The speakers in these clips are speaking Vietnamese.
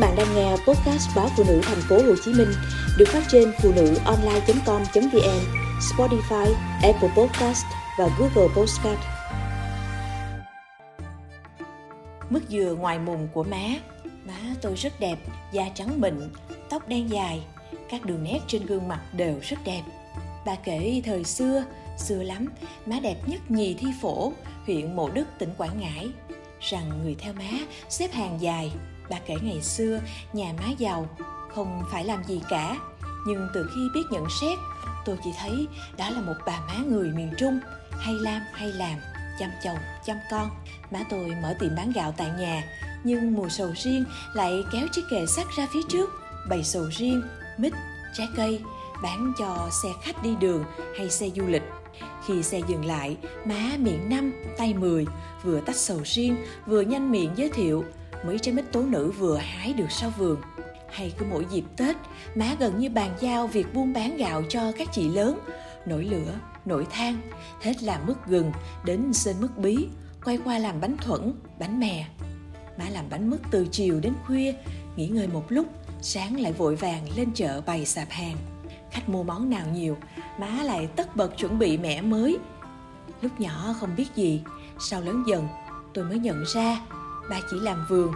bạn đang nghe podcast báo phụ nữ thành phố Hồ Chí Minh được phát trên phụ nữ online.com.vn, Spotify, Apple Podcast và Google Podcast. Mức dừa ngoài mùng của má Má tôi rất đẹp, da trắng mịn, tóc đen dài, các đường nét trên gương mặt đều rất đẹp. Bà kể thời xưa, xưa lắm, má đẹp nhất nhì thi phổ, huyện Mộ Đức, tỉnh Quảng Ngãi. Rằng người theo má xếp hàng dài, bà kể ngày xưa nhà má giàu, không phải làm gì cả. Nhưng từ khi biết nhận xét, tôi chỉ thấy đó là một bà má người miền Trung, hay làm hay làm, chăm chồng, chăm con. Má tôi mở tiệm bán gạo tại nhà, nhưng mùa sầu riêng lại kéo chiếc kệ sắt ra phía trước, bày sầu riêng, mít, trái cây, bán cho xe khách đi đường hay xe du lịch. Khi xe dừng lại, má miệng năm, tay mười, vừa tách sầu riêng, vừa nhanh miệng giới thiệu mấy trái mít tố nữ vừa hái được sau vườn. Hay cứ mỗi dịp Tết, má gần như bàn giao việc buôn bán gạo cho các chị lớn, nổi lửa, nổi than, hết làm mứt gừng đến sên mứt bí, quay qua làm bánh thuẫn, bánh mè. Má làm bánh mứt từ chiều đến khuya, nghỉ ngơi một lúc, sáng lại vội vàng lên chợ bày sạp hàng. Khách mua món nào nhiều, má lại tất bật chuẩn bị mẻ mới. Lúc nhỏ không biết gì, sau lớn dần tôi mới nhận ra ba chỉ làm vườn.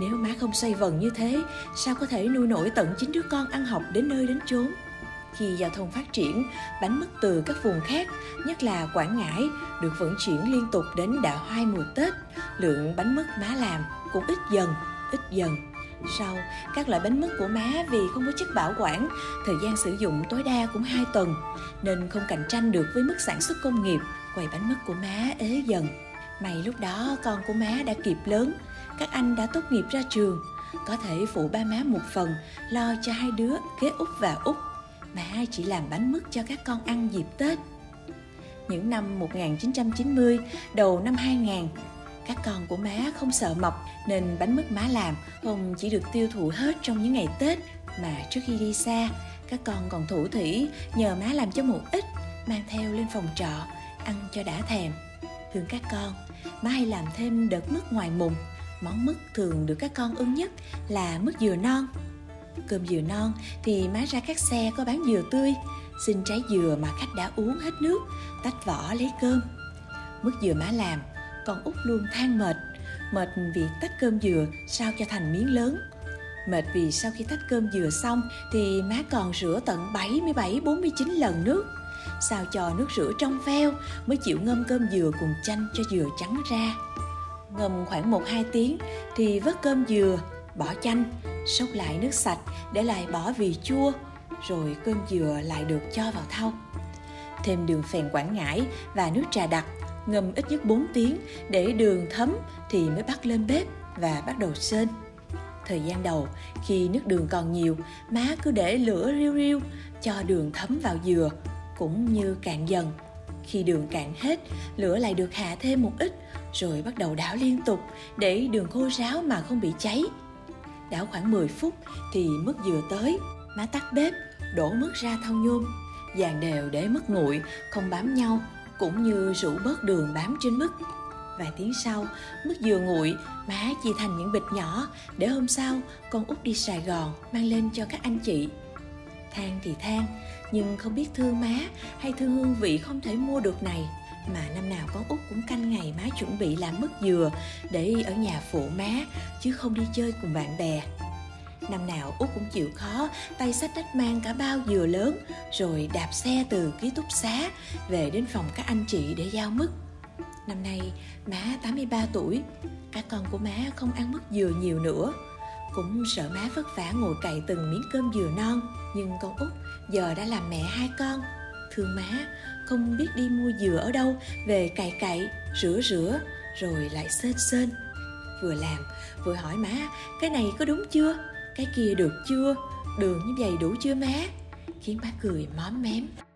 Nếu má không xoay vần như thế, sao có thể nuôi nổi tận chín đứa con ăn học đến nơi đến chốn? Khi giao thông phát triển, bánh mứt từ các vùng khác, nhất là Quảng Ngãi, được vận chuyển liên tục đến đạ hoai mùa Tết. Lượng bánh mứt má làm cũng ít dần, ít dần. Sau, các loại bánh mứt của má vì không có chất bảo quản, thời gian sử dụng tối đa cũng 2 tuần, nên không cạnh tranh được với mức sản xuất công nghiệp, quầy bánh mứt của má ế dần. May lúc đó con của má đã kịp lớn, các anh đã tốt nghiệp ra trường, có thể phụ ba má một phần, lo cho hai đứa kế út và út. Má chỉ làm bánh mứt cho các con ăn dịp Tết. Những năm 1990, đầu năm 2000, các con của má không sợ mập nên bánh mứt má làm không chỉ được tiêu thụ hết trong những ngày Tết mà trước khi đi xa, các con còn thủ thủy nhờ má làm cho một ít mang theo lên phòng trọ ăn cho đã thèm. Thương các con, má hay làm thêm đợt mứt ngoài mùng. Món mứt thường được các con ưng nhất là mứt dừa non. Cơm dừa non thì má ra các xe có bán dừa tươi, xin trái dừa mà khách đã uống hết nước, tách vỏ lấy cơm. Mứt dừa má làm, con út luôn than mệt, mệt vì tách cơm dừa sao cho thành miếng lớn. Mệt vì sau khi tách cơm dừa xong thì má còn rửa tận 77 49 lần nước xào cho nước rửa trong veo mới chịu ngâm cơm dừa cùng chanh cho dừa trắng ra. Ngâm khoảng 1-2 tiếng thì vớt cơm dừa, bỏ chanh, sốc lại nước sạch để lại bỏ vị chua, rồi cơm dừa lại được cho vào thau. Thêm đường phèn Quảng Ngãi và nước trà đặc, ngâm ít nhất 4 tiếng để đường thấm thì mới bắt lên bếp và bắt đầu sên. Thời gian đầu, khi nước đường còn nhiều, má cứ để lửa riu riu, cho đường thấm vào dừa cũng như cạn dần. Khi đường cạn hết, lửa lại được hạ thêm một ít, rồi bắt đầu đảo liên tục để đường khô ráo mà không bị cháy. Đảo khoảng 10 phút thì mứt dừa tới, má tắt bếp, đổ mứt ra thau nhôm, dàn đều để mứt nguội, không bám nhau, cũng như rũ bớt đường bám trên mứt. Vài tiếng sau, mứt dừa nguội, má chia thành những bịch nhỏ để hôm sau con út đi Sài Gòn mang lên cho các anh chị. Than thì than, nhưng không biết thương má hay thương hương vị không thể mua được này. Mà năm nào con út cũng canh ngày má chuẩn bị làm mứt dừa để ở nhà phụ má chứ không đi chơi cùng bạn bè. Năm nào út cũng chịu khó tay sách đách mang cả bao dừa lớn rồi đạp xe từ ký túc xá về đến phòng các anh chị để giao mứt. Năm nay má 83 tuổi các con của má không ăn mứt dừa nhiều nữa cũng sợ má vất vả ngồi cày từng miếng cơm dừa non, nhưng con út giờ đã làm mẹ hai con. Thương má, không biết đi mua dừa ở đâu, về cày cày, rửa rửa, rồi lại sên sên vừa làm, vừa hỏi má, cái này có đúng chưa? Cái kia được chưa? Đường như vậy đủ chưa má? Khiến má cười móm mém.